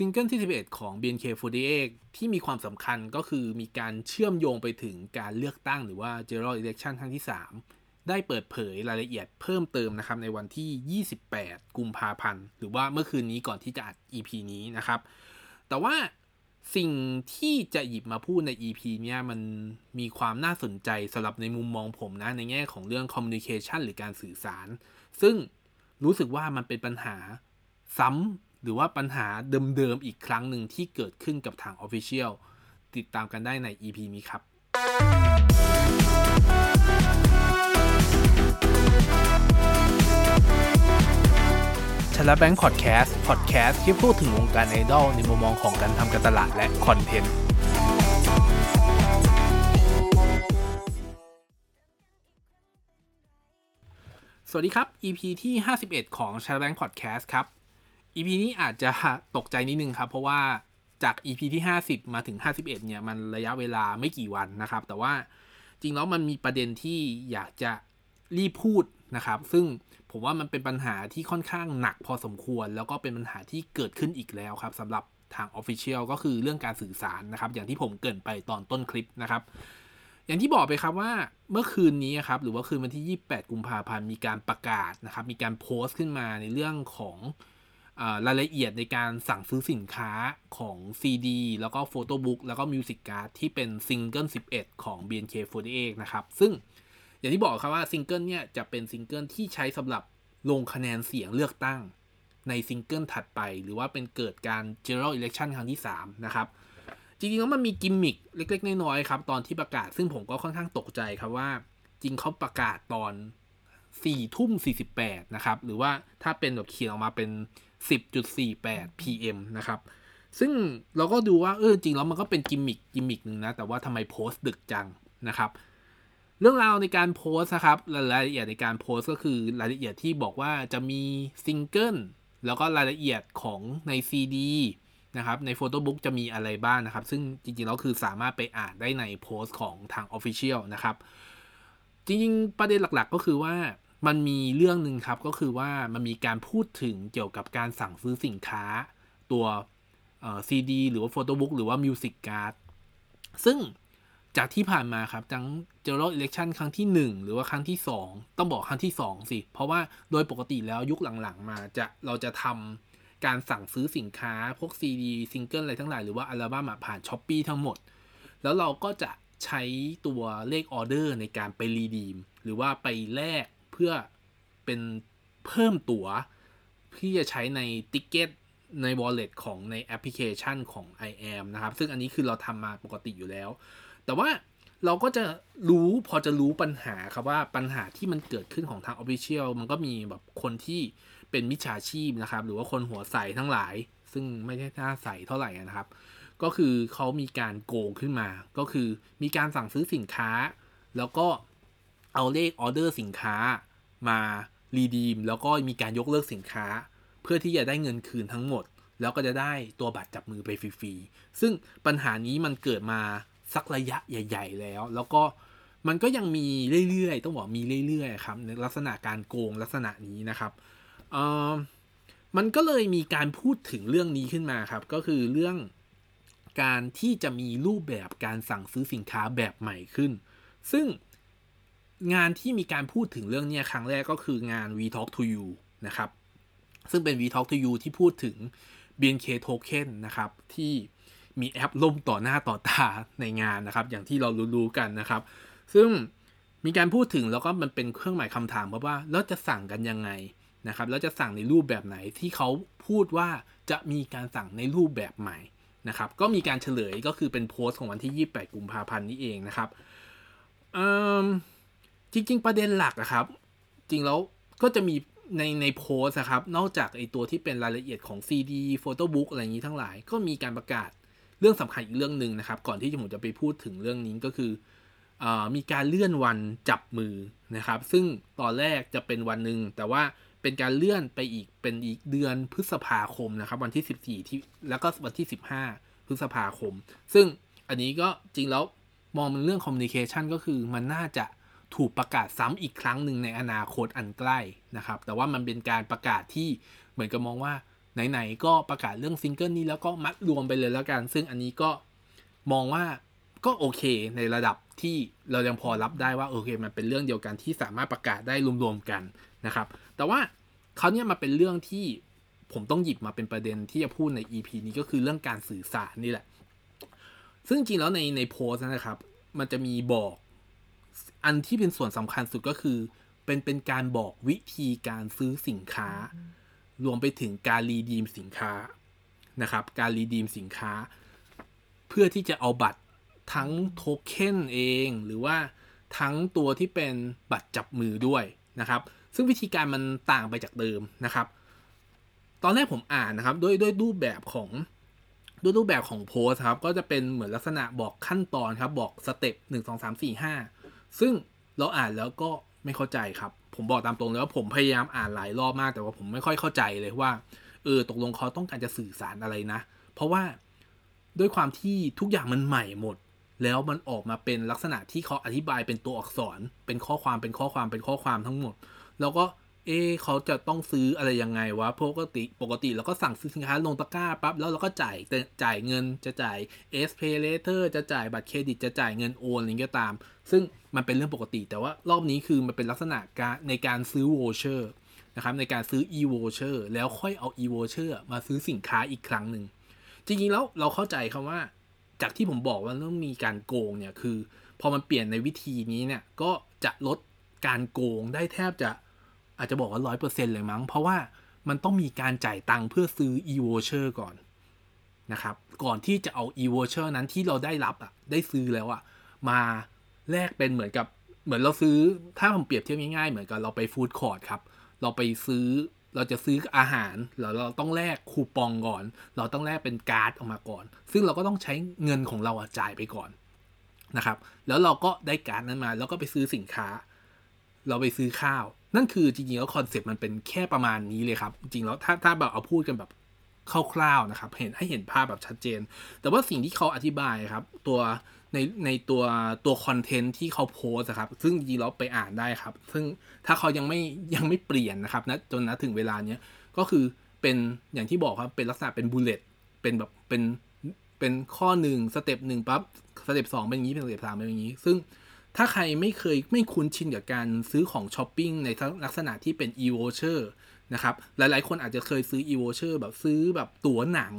ซิงเกิลที่ 11 ของ BNK48 ที่มีความสำคัญก็คือมีการเชื่อมโยงไปถึงการเลือกตั้งหรือว่า General Election ครั้งที่ 3 ได้เปิดเผยรายละเอียดเพิ่มเติมนะครับในวันที่ 28 กุมภาพันธ์ หรือว่าเมื่อคืนนี้ก่อนที่จะอัด EP นี้นะครับ แต่ว่าสิ่งที่จะหยิบมาพูดใน EP เนี้ยมันมีความน่าสนใจสำหรับในมุมมองผมนะ ในแง่ของเรื่อง communication หรือการสื่อสาร ซึ่งรู้สึกว่ามันเป็นปัญหาซ้ำ หรือว่าปัญหาเดิมๆอีกครั้งหนึ่งที่เกิดขึ้นกับทาง Official ติดตามกันได้ใน EP นี้ครับ ชลแบงค์พอดแคสต์พอดแคสต์ที่พูดถึงวงการไอดอลในมุมมองของการทำการตลาดและคอนเทนต์สวัสดีครับ EP ที่ 51 ของ c h a r b a n k Podcast ครับ EP นี้อาจจะตกใจนิดนึงครับ เพราะว่าจาก EP ที่ 50 มาถึง 51 เนี่ยมันระยะเวลาไม่กี่วันนะครับ แต่ว่าจริงแล้วมันมีประเด็นที่อยากจะรีบพูดนะครับ ซึ่งผมว่ามันเป็นปัญหาที่ค่อนข้างหนักพอสมควร แล้วก็เป็นปัญหาที่เกิดขึ้นอีกแล้วครับสำหรับทาง Official ก็คือเรื่องการสื่อสารนะครับ อย่างที่ผมเกินไปตอนต้นคลิปนะครับ อย่างที่บอกไปครับว่าเมื่อคืนนี้ครับหรือว่าคืนวันที่ 28 กุมภาพันธ์มีการประกาศนะครับ มีการโพสต์ขึ้นมาในเรื่องของ รายละเอียดในการสั่งซื้อสินค้าของ CD แล้วก็ photobook แล้วก็ music card ที่เป็นซิงเกิล11 ของ BNK48 นะครับ ซึ่งอย่างที่บอกครับว่าซิงเกิลเนี่ยจะเป็นซิงเกิลที่ใช้สำหรับลงคะแนนเสียงเลือกตั้งในซิงเกิลถัดไป หรือว่าเป็นเกิดการ general election ครั้งที่ 3 นะครับ จริงๆแล้วมันมีกิมมิคเล็กๆ น้อยๆครับ ตอนที่ประกาศซึ่งผมก็ค่อนข้างตกใจครับว่า จริงเขาประกาศตอน 4ทุ่ม 48 นะครับ หรือว่าถ้าเป็นแบบเขียนออกมาเป็น 10.48 PM นะครับ ซึ่งเราก็ดูว่า เออจริงแล้วมันก็เป็น gimmick gimmick หนึ่งนะ แต่ว่าทำไมโพสต์ดึกจังนะครับเรื่องราวในการโพสต์นะครับรายละเอียดในการโพสต์ก็คือรายละเอียดที่บอกว่าจะมีซิงเกิลแล้วก็รายละเอียดของใน CD นะครับใน photobook จะมีอะไรบ้างนะครับ ซึ่งจริงๆแล้วคือสามารถไปอ่านได้ในโพสต์ของทาง Official นะครับ จริงๆ ประเด็นหลักๆ ก็คือว่ามันมีเรื่องหนึ่งครับก็คือว่ามันมีการพูดถึงเกี่ยวกับการสั่งซื้อสินค้า ตัวซีดีหรือว่า photobook หรือว่า music card ซึ่งจากที่ผ่านมาครับทั้ง general election ครั้งที่ 1 หรือว่าครั้งที่ 2 ต้องบอกครั้งที่ 2 สิ เพราะว่าโดยปกติแล้วยุคหลังๆ มาจะเราจะทำการสั่งซื้อสินค้าพวก CD ซิงเกิลอะไรทั้งหลายหรือว่าอัลบั้มผ่าน Shopee ทั้งหมด แล้วเราก็จะ ใช้ตัวเลขออเดอร์ในการไป redeem หรือว่าไปแลกเพื่อเป็นเพิ่มตั๋วที่จะใช้ใน ticket ใน wallet ของในแอปพลิเคชันของ IAM นะครับ ซึ่งอันนี้คือเราทำมาปกติอยู่แล้ว แต่ว่าเราก็จะรู้พอจะรู้ปัญหาครับว่าปัญหาที่มันเกิดขึ้นของทาง Official มันก็มีแบบคนที่เป็นมิจฉาชีพนะครับ หรือว่าคนหัวใสทั้งหลาย ซึ่งไม่ใช่หน้าใสเท่าไหร่นะครับ ก็คือเขามีการโกงขึ้นมา ก็คือมีการสั่งซื้อสินค้า แล้วก็เอาเลขออเดอร์สินค้ามารีดีม แล้วก็มีการยกเลิกสินค้า เพื่อที่จะได้เงินคืนทั้งหมด แล้วก็จะได้ตัวบัตรจับมือไปฟรีๆ ซึ่งปัญหานี้มันเกิดมาสักระยะใหญ่ ๆ แล้ว แล้วก็มันก็ยังมีเรื่อยๆ ต้องบอกมีเรื่อยๆ ครับในลักษณะการโกงลักษณะนี้นะครับเออมันก็เลยมีการพูดถึงเรื่องนี้ขึ้นมาครับ ก็คือเรื่อง การที่จะมีรูปแบบการสั่งซื้อสินค้าแบบใหม่ขึ้น ซึ่งงานที่มีการพูดถึงเรื่องนี้ครั้งแรกก็คืองาน We Talk to You นะครับ ซึ่งเป็น We Talk to You ที่พูดถึง BNK Token นะครับ ที่มีแอปล่มต่อหน้าต่อตาในงานนะครับ อย่างที่เรารู้ๆกันนะครับ ซึ่งมีการพูดถึงแล้วก็มันเป็นเครื่องหมายคำถามเพราะว่าแล้วจะสั่งกันยังไงนะครับ แล้วจะสั่งในรูปแบบไหนที่เขาพูดว่าจะมีการสั่งในรูปแบบใหม่ นะครับก็มีการเฉลยก็คือเป็นโพสต์ของวันที่ 28 กุมภาพันธ์นี้เองนะครับจริง ๆ ประเด็นหลักนะครับ จริงแล้วก็จะมีในในโพสครับ นอกจากไอตัวที่เป็นรายละเอียดของ CD โฟโต้บุ๊กอะไรอย่างนี้ทั้งหลาย ก็มีการประกาศเรื่องสำคัญอีกเรื่องหนึ่งนะครับ ก่อนที่ผมจะไปพูดถึงเรื่องนี้ก็คืออมีการเลื่อนวันจับมือนะครับ ซึ่งตอนแรกจะเป็นวันหนึ่งแต่ว่า เป็นการเลื่อนไปอีกเป็นอีกเดือนพฤษภาคมนะครับ วันที่ 14 ที่แล้วก็วันที่ 15 พฤษภาคม ซึ่งอันนี้ก็จริงแล้วมองเป็นเรื่องคอมมิวนิเคชันก็คือมันน่าจะถูกประกาศซ้ำอีกครั้งหนึ่งในอนาคตอันใกล้นะครับ แต่ว่ามันเป็นการประกาศที่เหมือนกับมองว่าไหนๆก็ประกาศเรื่องซิงเกิลนี้แล้วก็มัดรวมไปเลยแล้วกัน ซึ่งอันนี้ก็มองว่าก็โอเคในระดับที่เรายังพอรับได้ว่าโอเค มันเป็นเรื่องเดียวกันที่สามารถประกาศได้รวมๆกันนะครับ แต่ว่าเขาเนี่ยมาเป็นเรื่องที่ผมต้องหยิบมาเป็นประเด็นที่จะพูดใน EP นี้ก็คือเรื่องการสื่อสารนี่แหละ ซึ่งจริงแล้วในในโพสนะครับ มันจะมีบอกอันที่เป็นส่วนสำคัญสุดก็คือ เป็นเป็นการบอกวิธีการซื้อสินค้า รวมไปถึงการรีดีมสินค้านะครับ การรีดีมสินค้า เพื่อที่จะเอาบัตรทั้งโทเค็นเอง หรือว่าทั้งตัวที่เป็นบัตรจับมือด้วยนะครับ ซึ่งวิธีการมันต่างไปจากเดิมนะครับ ตอนแรกผมอ่านนะครับ ด้วยด้วยรูปแบบของด้วยรูปแบบของโพสต์ครับก็จะเป็นเหมือนลักษณะบอกขั้นตอนครับ บอก step หนึ่งสองสามสี่ห้าซึ่งเราอ่านแล้วก็ไม่เข้าใจครับ ผมบอกตามตรงเลยว่าผมพยายามอ่านหลายรอบมากแต่ว่าผมไม่ค่อยเข้าใจเลยว่าเออตกลงเขาต้องการจะสื่อสารอะไรนะ เพราะว่าด้วยความที่ทุกอย่างมันใหม่หมด แล้วมันออกมาเป็นลักษณะที่เขาอธิบายเป็นตัวอักษร เป็นข้อความเป็นข้อความเป็นข้อความทั้งหมด แล้วก็เอเขาจะต้องซื้ออะไรยังไงวะปกติปกติเราก็สั่งซื้อสินค้าลงตะกร้าปั๊บแล้วเราก็จ่ายจ่ายเงินจะจ่าย S Pay Later จะจ่ายบัตรเครดิตจะจ่ายเงินโอนอะไรก็ตาม ซึ่งมันเป็นเรื่องปกติ แต่ว่ารอบนี้คือมันเป็นลักษณะการในการซื้อ voucher นะครับในการซื้อ e voucher แล้วค่อยเอา e voucher มาซื้อสินค้าอีกครั้งหนึ่งจริงๆแล้วเราเข้าใจคำว่า จากที่ผมบอกว่าเริ่มมีการโกงเนี่ยคือ พอมันเปลี่ยนในวิธีนี้เนี่ยก็จะลดการโกงได้แทบจะ อาจจะบอกว่าร้อยเปอร์เซ็นต์เลยมั้ง เพราะว่ามันต้องมีการจ่ายตังค์เพื่อซื้อ e-voucher ก่อนนะครับ ก่อนที่จะเอา e-voucher นั้นที่เราได้รับอะ ได้ซื้อแล้วอะ มาแลกเป็นเหมือนกับ เหมือนเราซื้อ ถ้าผมเปรียบเทียบง่ายๆ เหมือนกับเราไปฟู้ดคอร์ทครับ เราไปซื้อ เราจะซื้ออาหาร แล้วเราต้องแลกคูปองก่อน เราต้องแลกเป็นการ์ดออกมาก่อน ซึ่งเราก็ต้องใช้เงินของเราจ่ายไปก่อนนะครับ แล้วเราก็ได้การ์ดนั้นมา แล้วก็ไปซื้อสินค้า เราไปซื้อข้าว นั่นคือจริงๆแล้ว concept มันเป็นแค่ประมาณนี้เลยครับ จริงๆแล้วถ้าถ้าแบบเอาพูดกันแบบคร่าวๆนะครับ เห็นให้เห็นภาพแบบชัดเจน แต่ว่าสิ่งที่เขาอธิบายครับ ตัวในในตัวตัว content ที่เขาโพสต์ครับ ซึ่งจริงๆเราไปอ่านได้ครับ ซึ่งถ้าเขายังไม่ยังไม่เปลี่ยนนะครับนะจนนะถึงเวลาเนี้ยก็คือเป็นอย่างที่บอกครับเป็นลักษณะเป็น bullet เป็นแบบเป็นเป็นข้อหนึ่ง step หนึ่งปั๊บ step สองเป็นอย่างนี้เป็น step สามเป็นอย่างนี้ ซึ่ง ถ้าใครไม่เคยไม่คุ้นชินกับการซื้อของช้อปปิ้งในลักษณะที่เป็น e-voucher นะครับ หลายๆ คนอาจจะเคยซื้อ e-voucher แบบซื้อแบบตั๋วหนัง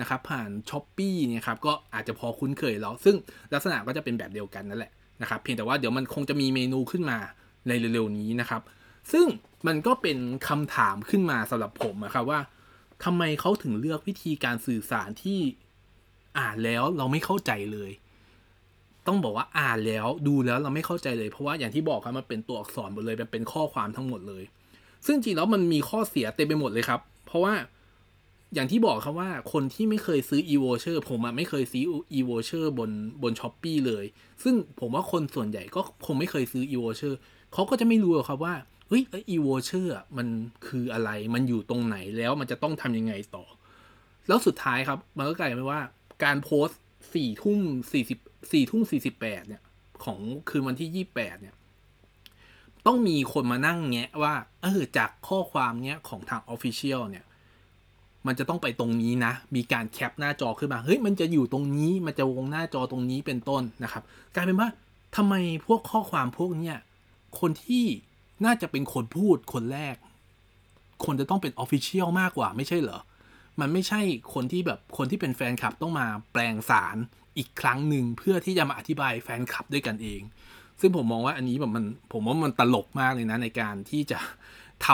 นะครับผ่าน Shopee เนี่ยครับก็อาจจะพอคุ้นเคยแล้ว ซึ่งลักษณะก็จะเป็นแบบเดียวกันนั่นแหละนะครับเพียงแต่ว่าเดี๋ยวมันคงจะมีเมนูขึ้นมาในเร็วๆนี้นะครับ ซึ่งมันก็เป็นคำถามขึ้นมาสำหรับผมนะครับว่าทำไมเขาถึงเลือกวิธีการสื่อสารที่อ่านแล้วเราไม่เข้าใจเลย ต้องบอกว่าอ่านแล้วดูแล้วเราไม่เข้าใจเลยเพราะว่าอย่างที่บอกครับมันเป็นตัวอักษรหมดเลยมันเป็นข้อความทั้งหมดเลย ซึ่งจริงแล้วมันมีข้อเสียเต็มไปหมดเลยครับ เพราะว่าอย่างที่บอกครับว่าคนที่ไม่เคยซื้อ e voucher ผมอะไม่เคยซื้อ e voucher บนบน Shopee เลย ซึ่งผมว่าคนส่วนใหญ่ก็คงไม่เคยซื้อ e voucher เขาก็จะไม่รู้ครับว่าเฮ้ย e voucher มันคืออะไรมันอยู่ตรงไหนแล้วมันจะต้องทำยังไงต่อ แล้วสุดท้ายครับ มันก็กลายเป็นว่าการโพสต์สี่ทุ่มสี่สิบ สี่ทุ่มสี่สิบแปดเนี่ย ของคืนวันที่ยี่แปดเนี่ย ต้องมีคนมานั่งแงะว่าเออจากข้อความเนี้ยของทาง official เนี่ยมันจะต้องไปตรงนี้นะ มีการแคปหน้าจอขึ้นมา เฮ้ย มันจะอยู่ตรงนี้ มันจะวงหน้าจอตรงนี้เป็นต้นนะครับ กลายเป็นว่าทำไมพวกข้อความพวกเนี้ย คนที่น่าจะเป็นคนพูดคนแรก คนจะต้องเป็นออฟฟิเชียลมากกว่าไม่ใช่เหรอ มันไม่ใช่คนที่แบบคนที่เป็นแฟนคลับต้องมาแปลงสาร อีกครั้งหนึ่งเพื่อที่จะมาอธิบายแฟนคลับด้วยกันเอง ซึ่งผมมองว่าอันนี้แบบมันผมว่ามันตลกมากเลยนะในการที่จะท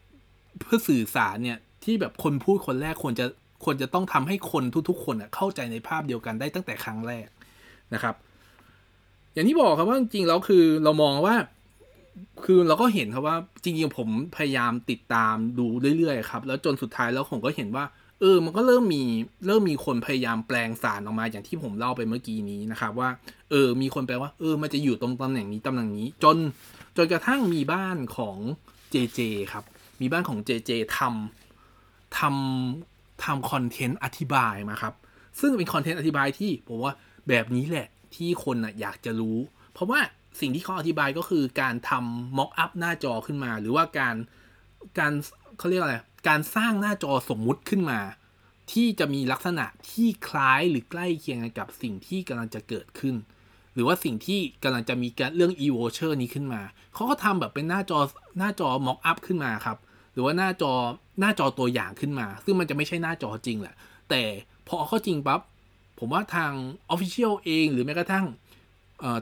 ำเพื่อสื่อสารเนี่ยที่แบบคนพูดคนแรกควรจะควรจะต้องทำให้คนทุกๆ คนเข้าใจในภาพเดียวกันได้ตั้งแต่ครั้งแรกนะครับ อย่างที่บอกครับว่าจริงๆแล้วคือเรามองว่าคือเราก็เห็นครับว่าจริงๆผมพยายามติดตามดูเรื่อยๆครับ แล้วจนสุดท้ายแล้วผมก็เห็นว่า เออ มันก็เริ่มมีเริ่มมีคนพยายามแปลงสารออกมาอย่างที่ผมเล่าไปเมื่อกี้นี้นะครับว่า เออ มีคนแปลว่า เออ มันจะอยู่ตรงตำแหน่งนี้ตำแหน่งนี้ จนจนกระทั่งมีบ้านของเจเจครับ มีบ้านของเจเจทำทำทำคอนเทนต์อธิบายมาครับ ซึ่งเป็นคอนเทนต์อธิบายที่ผมว่าแบบนี้แหละที่คนอะอยากจะรู้ เพราะว่าสิ่งที่เขาอธิบายก็คือการทำม็อกอัพหน้าจอขึ้นมา หรือว่าการการเขาเรียกอะไร การสร้างหน้าจอสมมุติขึ้นมา ที่จะมีลักษณะที่คล้ายหรือใกล้เคียงกันกับสิ่งที่กำลังจะเกิดขึ้น หรือว่าสิ่งที่กำลังจะมีการเรื่อง e v o c h e r นี้ขึ้นมาเขาก็ทำแบบเป็นหน้าจอหน้าจอ mock up ขึ้นมาครับ หรือว่าหน้าจอหน้าจอตัวอย่างขึ้นมา ซึ่งมันจะไม่ใช่หน้าจอจริงแหละ แต่พอเข้าจริงปั๊บผมว่าทาง Official เองหรือแม้กระทั่ง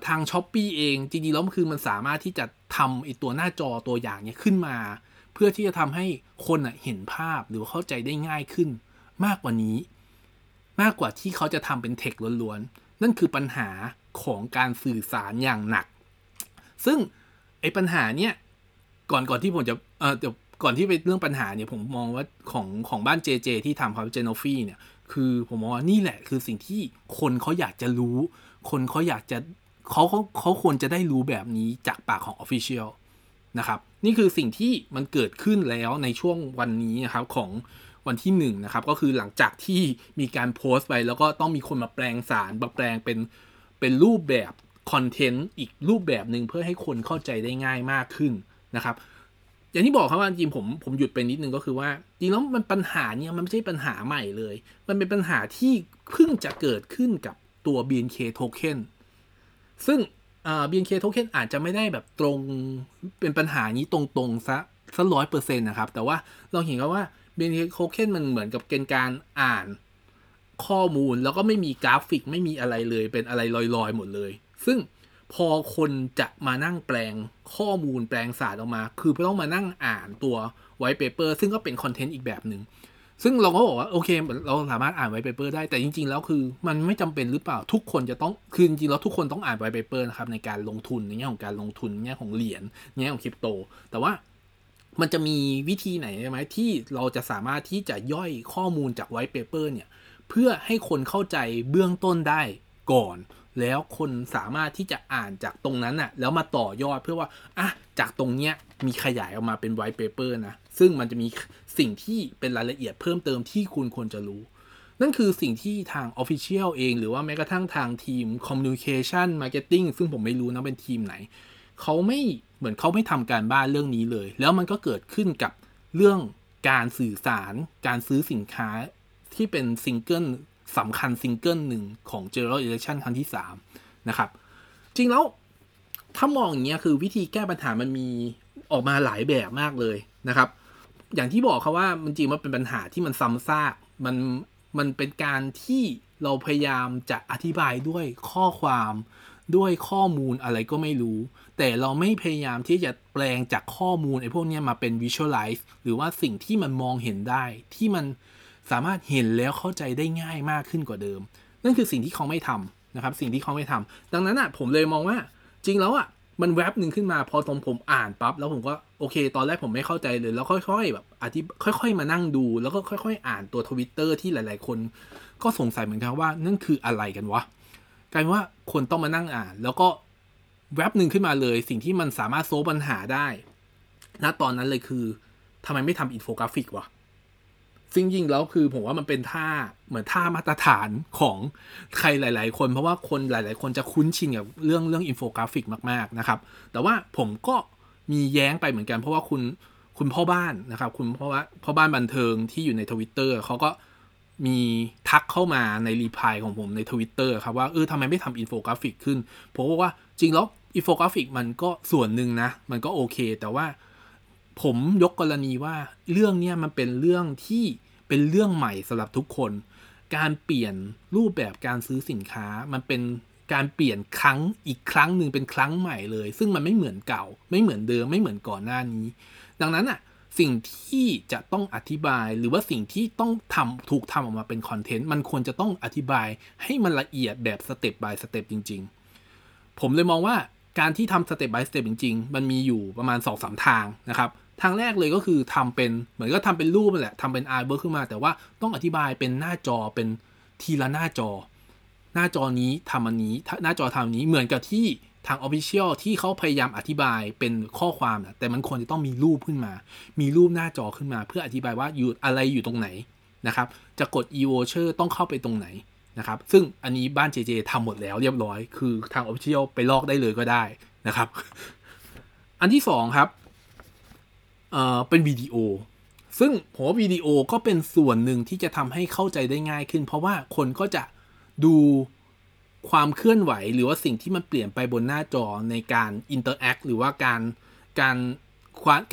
ทาง s h อ p e e เองจริงๆแล้วคือมันสามารถที่จะทำไอตัวหน้าจอตัวอย่างเนี้ยขึ้นมา พื่อที่จะทำให้คนเห็นภาพหรือเข้าใจได้ง่ายขึ้น มากกว่านี้ มากกว่าที่เขาจะทำเป็นเทคล้วนๆ นั่นคือปัญหาของการสื่อสารอย่างหนัก ซึ่งไอ้ปัญหาเนี้ยก่อนก่อนที่ผมจะเออเดี๋ยวก่อนที่ไปเรื่องปัญหาเนี่ยผมมองว่าของของบ้าน JJ ที่ทำครับเจโนฟีเนี่ยคือผมมองว่านี่แหละคือสิ่งที่คนเขาอยากจะรู้ คนเขาอยากจะเขาเขาเขาควรจะได้รู้แบบนี้จากปากของ Official นะครับ นี่คือสิ่งที่มันเกิดขึ้นแล้วในช่วงวันนี้นะครับของวันที่1นนะครับก็คือหลังจากที่มีการโพสต์ไป แล้วก็ต้องมีคนมาแปลงสารมาแปลงเป็นเป็นรูปแบบคอนเทนต์อีกรูปแบบหนึ่งเพื่อให้คนเข้าใจได้ง่ายมากขึ้นนะครับ อย่างที่บอกครับว่าจริงผมผมหยุดไปนิดนึงก็คือว่าจริงแล้วมันปัญหาเนี่ยมันไม่ใช่ปัญหาใหม่เลย มันเป็นปัญหาที่เพิ่งจะเกิดขึ้นกับตัว BNK token ซึ่ง BNK token อาจจะไม่ได้แบบตรงเป็นปัญหานี้ตรงๆซะสัร้อยเปอร์เซ็นต์นะครับ แต่ว่าเราเห็นกันว่า BNK token มันเหมือนกับเกณฑ์การอ่านข้อมูลแล้วก็ไม่มีกราฟิกไม่มีอะไรเลย เป็นอะไรลอยๆ หมดเลย ซึ่งพอคนจะมานั่งแปลงข้อมูลแปลงศาสตร์ออกมา คือต้องมานั่งอ่านตัว white paper ซึ่งก็เป็นคอนเทนต์อีกแบบหนึ่ง ซึ่งเราก็บอกว่าโอเค เราสามารถอ่าน white paper ได้แต่จริง ๆ แล้วคือมันไม่จำเป็นหรือเปล่าทุกคนจะต้องคือจริงๆแล้วทุกคนต้องอ่าน white paper นะครับในการลงทุนในแง่ของการลงทุนในแง่ของเหรียญในแง่ของคริปโต แต่ว่ามันจะมีวิธีไหนไหมที่เราจะสามารถที่จะย่อยข้อมูลจาก white paper เนี่ยเพื่อให้คนเข้าใจเบื้องต้นได้ก่อน แล้วคนสามารถที่จะอ่านจากตรงนั้นน่ะ แล้วมาต่อยอดเพื่อว่าอะจากตรงเนี้ยมีขยายออกมาเป็น white paper นะ ซึ่งมันจะมีสิ่งที่เป็นรายละเอียดเพิ่มเติมที่คุณควรจะรู้ นั่นคือสิ่งที่ทาง Official เอง หรือว่าแม้กระทั่งทางทีม Communication Marketing ซึ่งผมไม่รู้นะเป็นทีมไหน เขาไม่เหมือนเขาไม่ทำการบ้านเรื่องนี้เลย แล้วมันก็เกิดขึ้นกับเรื่องการสื่อสาร การซื้อสินค้าที่เป็นซิงเกิล สำคัญซิงเกิลหนึ่งของ General Election ครั้งที่3นะครับ จริงแล้วถ้ามองอย่างเงี้ยคือวิธีแก้ปัญหามันมีออกมาหลายแบบมากเลยนะครับ อย่างที่บอกเขาว่ามันจริงมันเป็นปัญหาที่มันซ้ำซากมันมันเป็นการที่เราพยายามจะอธิบายด้วยข้อความด้วยข้อมูลอะไรก็ไม่รู้ แต่เราไม่พยายามที่จะแปลงจากข้อมูลไอ้พวกนี้มาเป็น visualize หรือว่าสิ่งที่มันมองเห็นได้ที่มัน สามารถเห็นแล้วเข้าใจได้ง่ายมากขึ้นกว่าเดิม นั่นคือสิ่งที่เขาไม่ทำนะครับ สิ่งที่เขาไม่ทำดังนั้นอะผมเลยมองว่าจริงแล้วอะมันแวบหนึ่งขึ้นมาพอตอนผมอ่านปั๊บแล้วผมก็โอเค ตอนแรกผมไม่เข้าใจเลยแล้วค่อยๆแบบอธิค่อย ๆ มานั่งดู แล้วก็ค่อย ๆ อ่านตัวทวิตเตอร์ที่หลายๆ คน ก็สงสัยเหมือนกันว่านั่นคืออะไรกันวะกลายว่าคนต้องมานั่งอ่าน แล้วก็แวบหนึ่งขึ้นมาเลย สิ่งที่มันสามารถโซปัญหาได้ณตอนนั้นเลยคือทำไมไม่ทำอินโฟกราฟิกวะ ซึ่งยิ่งแล้วคือผมว่ามันเป็นท่าเหมือนท่ามาตรฐานของใครหลาย ๆ คน เพราะว่าคนหลาย ๆ คนจะคุ้นชินกับเรื่องเรื่องอินโฟกราฟิกมาก ๆ นะครับ แต่ว่าผมก็มีแย้งไปเหมือนกัน เพราะว่าคุณคุณพ่อบ้านนะครับ คุณพ่อว่าพ่อบ้านบันเทิงที่อยู่ในทวิตเตอร์เขาก็มีทักเข้ามาใน reply ของผมในทวิตเตอร์ครับว่าเออทำไมไม่ทำอินโฟกราฟิกขึ้น เพราะว่าจริงแล้วอินโฟกราฟิกมันก็ส่วนหนึ่งนะ มันก็โอเค แต่ว่า ผมยกกรณีว่าเรื่องนี้มันเป็นเรื่องที่เป็นเรื่องใหม่สำหรับทุกคน การเปลี่ยนรูปแบบการซื้อสินค้า มันเป็นการเปลี่ยนครั้งอีกครั้งหนึ่งเป็นครั้งใหม่เลย ซึ่งมันไม่เหมือนเก่า ไม่เหมือนเดิมไม่เหมือนก่อนหน้านี้ ดังนั้นอะสิ่งที่จะต้องอธิบายหรือว่าสิ่งที่ต้องทำถูกทำออกมาเป็นคอนเทนต์ มันควรจะต้องอธิบายให้มันละเอียดแบบสเต็ป by สเต็ปจริง ๆ ผมเลยมองว่า การที่ทำ step by step จริงๆ มันมีอยู่ประมาณ2อสทางนะครับทางแรกเลยก็คือทำเป็นเหมือนก็ทำเป็นรูปนั่นแหละทำเป็นอาร์เวิร์ขึ้นมา แต่ว่าต้องอธิบายเป็นหน้าจอเป็นทีละหน้าจอ หน้าจอนี้ทำอันนี้หน้าจอทำอันนี้เหมือนกับที่ทาง official ที่เขาพยายามอธิบายเป็นข้อความแต่มันควรจะต้องมีรูปขึ้นมา มีรูปหน้าจอขึ้นมา เพื่ออธิบายว่าอยู่อะไรอยู่ตรงไหนนะครับ จะกด e v o c h e r ต้องเข้าไปตรงไหน นะครับซึ่งอันนี้บ้าน JJ ทำหมดแล้วเรียบร้อย คือทาง official ไปลอกได้เลยก็ได้นะครับ อันที่2ครับเอ่อเป็นวิดีโอ ซึ่งผมว่าวิดีโอก็เป็นส่วนหนึ่งที่จะทำให้เข้าใจได้ง่ายขึ้น เพราะว่าคนก็จะดูความเคลื่อนไหวหรือว่าสิ่งที่มันเปลี่ยนไปบนหน้าจอในการ interact หรือว่าการการ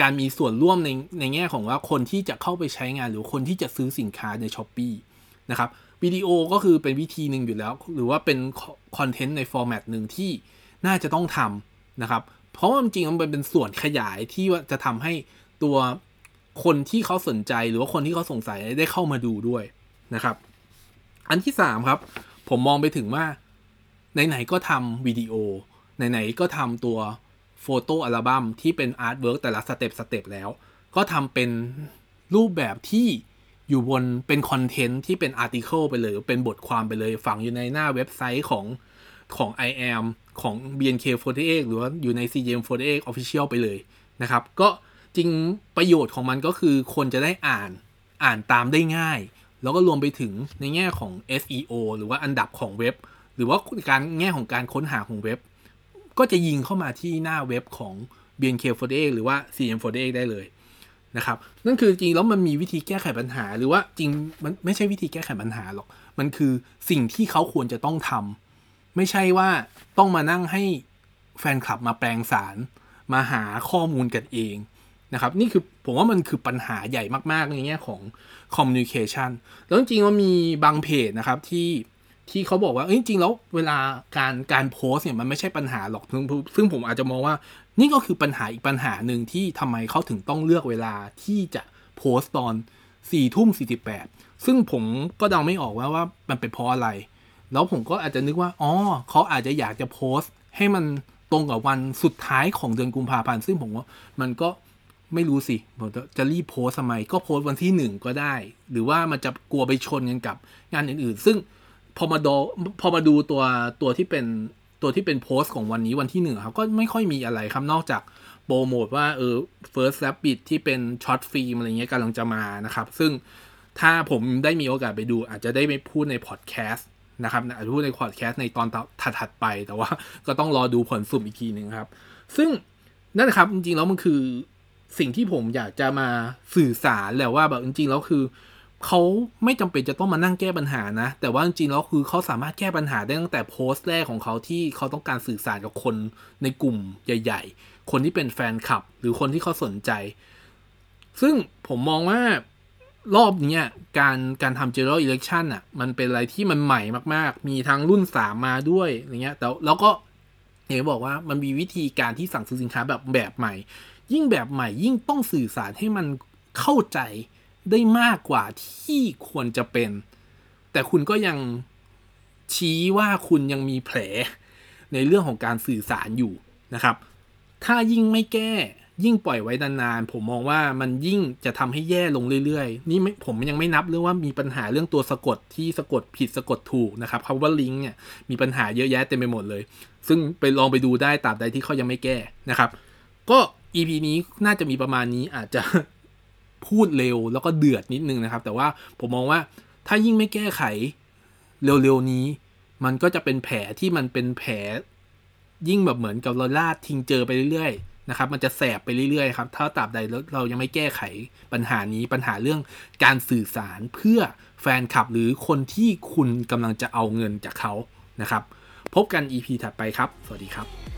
การมีส่วนร่วมในในแง่ของว่าคนที่จะเข้าไปใช้งานหรือคนที่จะซื้อสินค้าใน Shopee นะครับ วิดีโอก็คือเป็นวิธีหนึ่งอยู่แล้ว หรือว่าเป็นคอนเทนต์ใน format หนึ่งที่น่าจะต้องทำนะครับ เพราะว่าจริงๆมันเป็นส่วนขยายที่ว่าจะทำให้ตัวคนที่เขาสนใจหรือว่าคนที่เขาสงสัยได้เข้ามาดูด้วยนะครับ อันที่สามครับ ผมมองไปถึงว่า ไหน ๆ ก็ทำวิดีโอ ไหน ๆ ก็ทำตัว photo album ที่เป็น artwork แต่ละ step step แล้ว ก็ทำเป็นรูปแบบที่ อยู่บนเป็นคอนเทนต์ที่เป็น article ไปเลย เป็นบทความไปเลย ฝังอยู่ในหน้าเว็บไซต์ของของ iAM ของ BNK48 หรือว่าอยู่ใน CGM48 Official ไปเลยนะครับ ก็จริงประโยชน์ของมันก็คือคนจะได้อ่านอ่านตามได้ง่าย แล้วก็รวมไปถึงในแง่ของ SEO หรือว่าอันดับของเว็บ หรือว่าการแง่ของการค้นหาของเว็บ ก็จะยิงเข้ามาที่หน้าเว็บของ BNK48 หรือว่า CM48 ได้เลย นะครับนั่นคือจริงแล้วมันมีวิธีแก้ไขปัญหา หรือว่าจริงมันไม่ใช่วิธีแก้ไขปัญหาหรอก มันคือสิ่งที่เขาควรจะต้องทำไม่ใช่ว่าต้องมานั่งให้แฟนคลับมาแปลงสาร มาหาข้อมูลกันเองนะครับนี่คือผมว่ามันคือปัญหาใหญ่มาก ๆ ในแง่ของคอมมิวนิเคชันแล้วจริงๆมันมีบางเพจนะครับที่ที่เขาบอกว่าจริงๆแล้วเวลาการการโพสเนี่ยมันไม่ใช่ปัญหาหรอกซึ่งผมอาจจะมองว่า นี่ก็คือปัญหาอีกปัญหาหนึ่งที่ทำไมเขาถึงต้องเลือกเวลาที่จะโพสต์ตอนสี่ทุ่มสี่สิบแปดซึ่งผมก็เดาไม่ออกว่าว่ามันเป็นเพราะอะไร แล้วผมก็อาจจะนึกว่า อ๋อ เขาอาจจะอยากจะโพสต์ ให้มันตรงกับวันสุดท้ายของเดือนกุมภาพันธ์ ซึ่งผมว่ามันก็ไม่รู้สิผมจะรีบโพสทำไม ก็โพสวันที่หนึ่งก็ได้ หรือว่ามันจะกลัวไปชนกันกับงานอื่นๆ ซึ่งพอมาดูพอมาดูตัวตัวที่เป็น ตัวที่เป็นโพสต์ของวันนี้วันที่หนึ่งครับก็ไม่ค่อยมีอะไรครับนอกจากโปรโมทว่าเออ first rabbit ที่เป็นช็อตฟิล์มอะไรเงี้ยกำลังจะมานะครับ ซึ่งถ้าผมได้มีโอกาสไปดู อาจจะได้ไม่พูดในพอดแคสต์นะครับอาจจะพูดในพอดแคสต์ในตอนถัดๆไป แต่ว่าก็ต้องรอดูผลสุ่มอีกทีหนึ่งครับ ซึ่งนั่นครับจริงๆแล้วมันคือสิ่งที่ผมอยากจะมาสื่อสารแหละว่าแบบจริงๆแล้วคือ เขาไม่จำเป็นจะต้องมานั่งแก้ปัญหานะ แต่ว่าจริงๆแล้วคือเขาสามารถแก้ปัญหาได้ตั้งแต่โพสต์แรกของเขาที่เขาต้องการสื่อสารกับคนในกลุ่มใหญ่ ๆ คนที่เป็นแฟนคลับ หรือคนที่เขาสนใจ ซึ่งผมมองว่ารอบนี้การการทำ general election อะ มันเป็นอะไรที่มันใหม่มากๆ มีทั้งรุ่นสามมาด้วยอย่างเงี้ยแต่แล้วก็เห็นบอกว่ามันมีวิธีการที่สั่งซื้อสินค้าแบบแบบใหม่ ยิ่งแบบใหม่ยิ่งต้องสื่อสารให้มันเข้าใจ ได้มากกว่าที่ควรจะเป็น แต่คุณก็ยังชี้ว่าคุณยังมีแผลในเรื่องของการสื่อสารอยู่นะครับ ถ้ายิ่งไม่แก้ยิ่งปล่อยไว้นานๆผมมองว่ามันยิ่งจะทำให้แย่ลงเรื่อยๆ นี่ผมยังไม่นับเรื่องว่ามีปัญหาเรื่องตัวสะกดที่สะกดผิดสะกดถูกนะครับคำว่าลิงก์เนี่ยมีปัญหาเยอะแยะเต็มไปหมดเลย ซึ่งไปลองไปดูได้ตาบใดที่เขายังไม่แก้นะครับ ก็ EP นี้น่าจะมีประมาณนี้อาจจะ พูดเร็วแล้วก็เดือดนิดนึงนะครับ แต่ว่าผมมองว่าถ้ายิ่งไม่แก้ไขเร็วๆนี้ มันก็จะเป็นแผลที่มันเป็นแผลยิ่งแบบเหมือนกับเราลาดทิ้งเจอไปเรื่อยๆนะครับ มันจะแสบไปเรื่อยๆครับ ถ้าตราบใดเรายังไม่แก้ไขปัญหานี้ปัญหาเรื่องการสื่อสารเพื่อแฟนคลับหรือคนที่คุณกำลังจะเอาเงินจากเขานะครับ พบกัน EP ถัดไปครับ สวัสดีครับ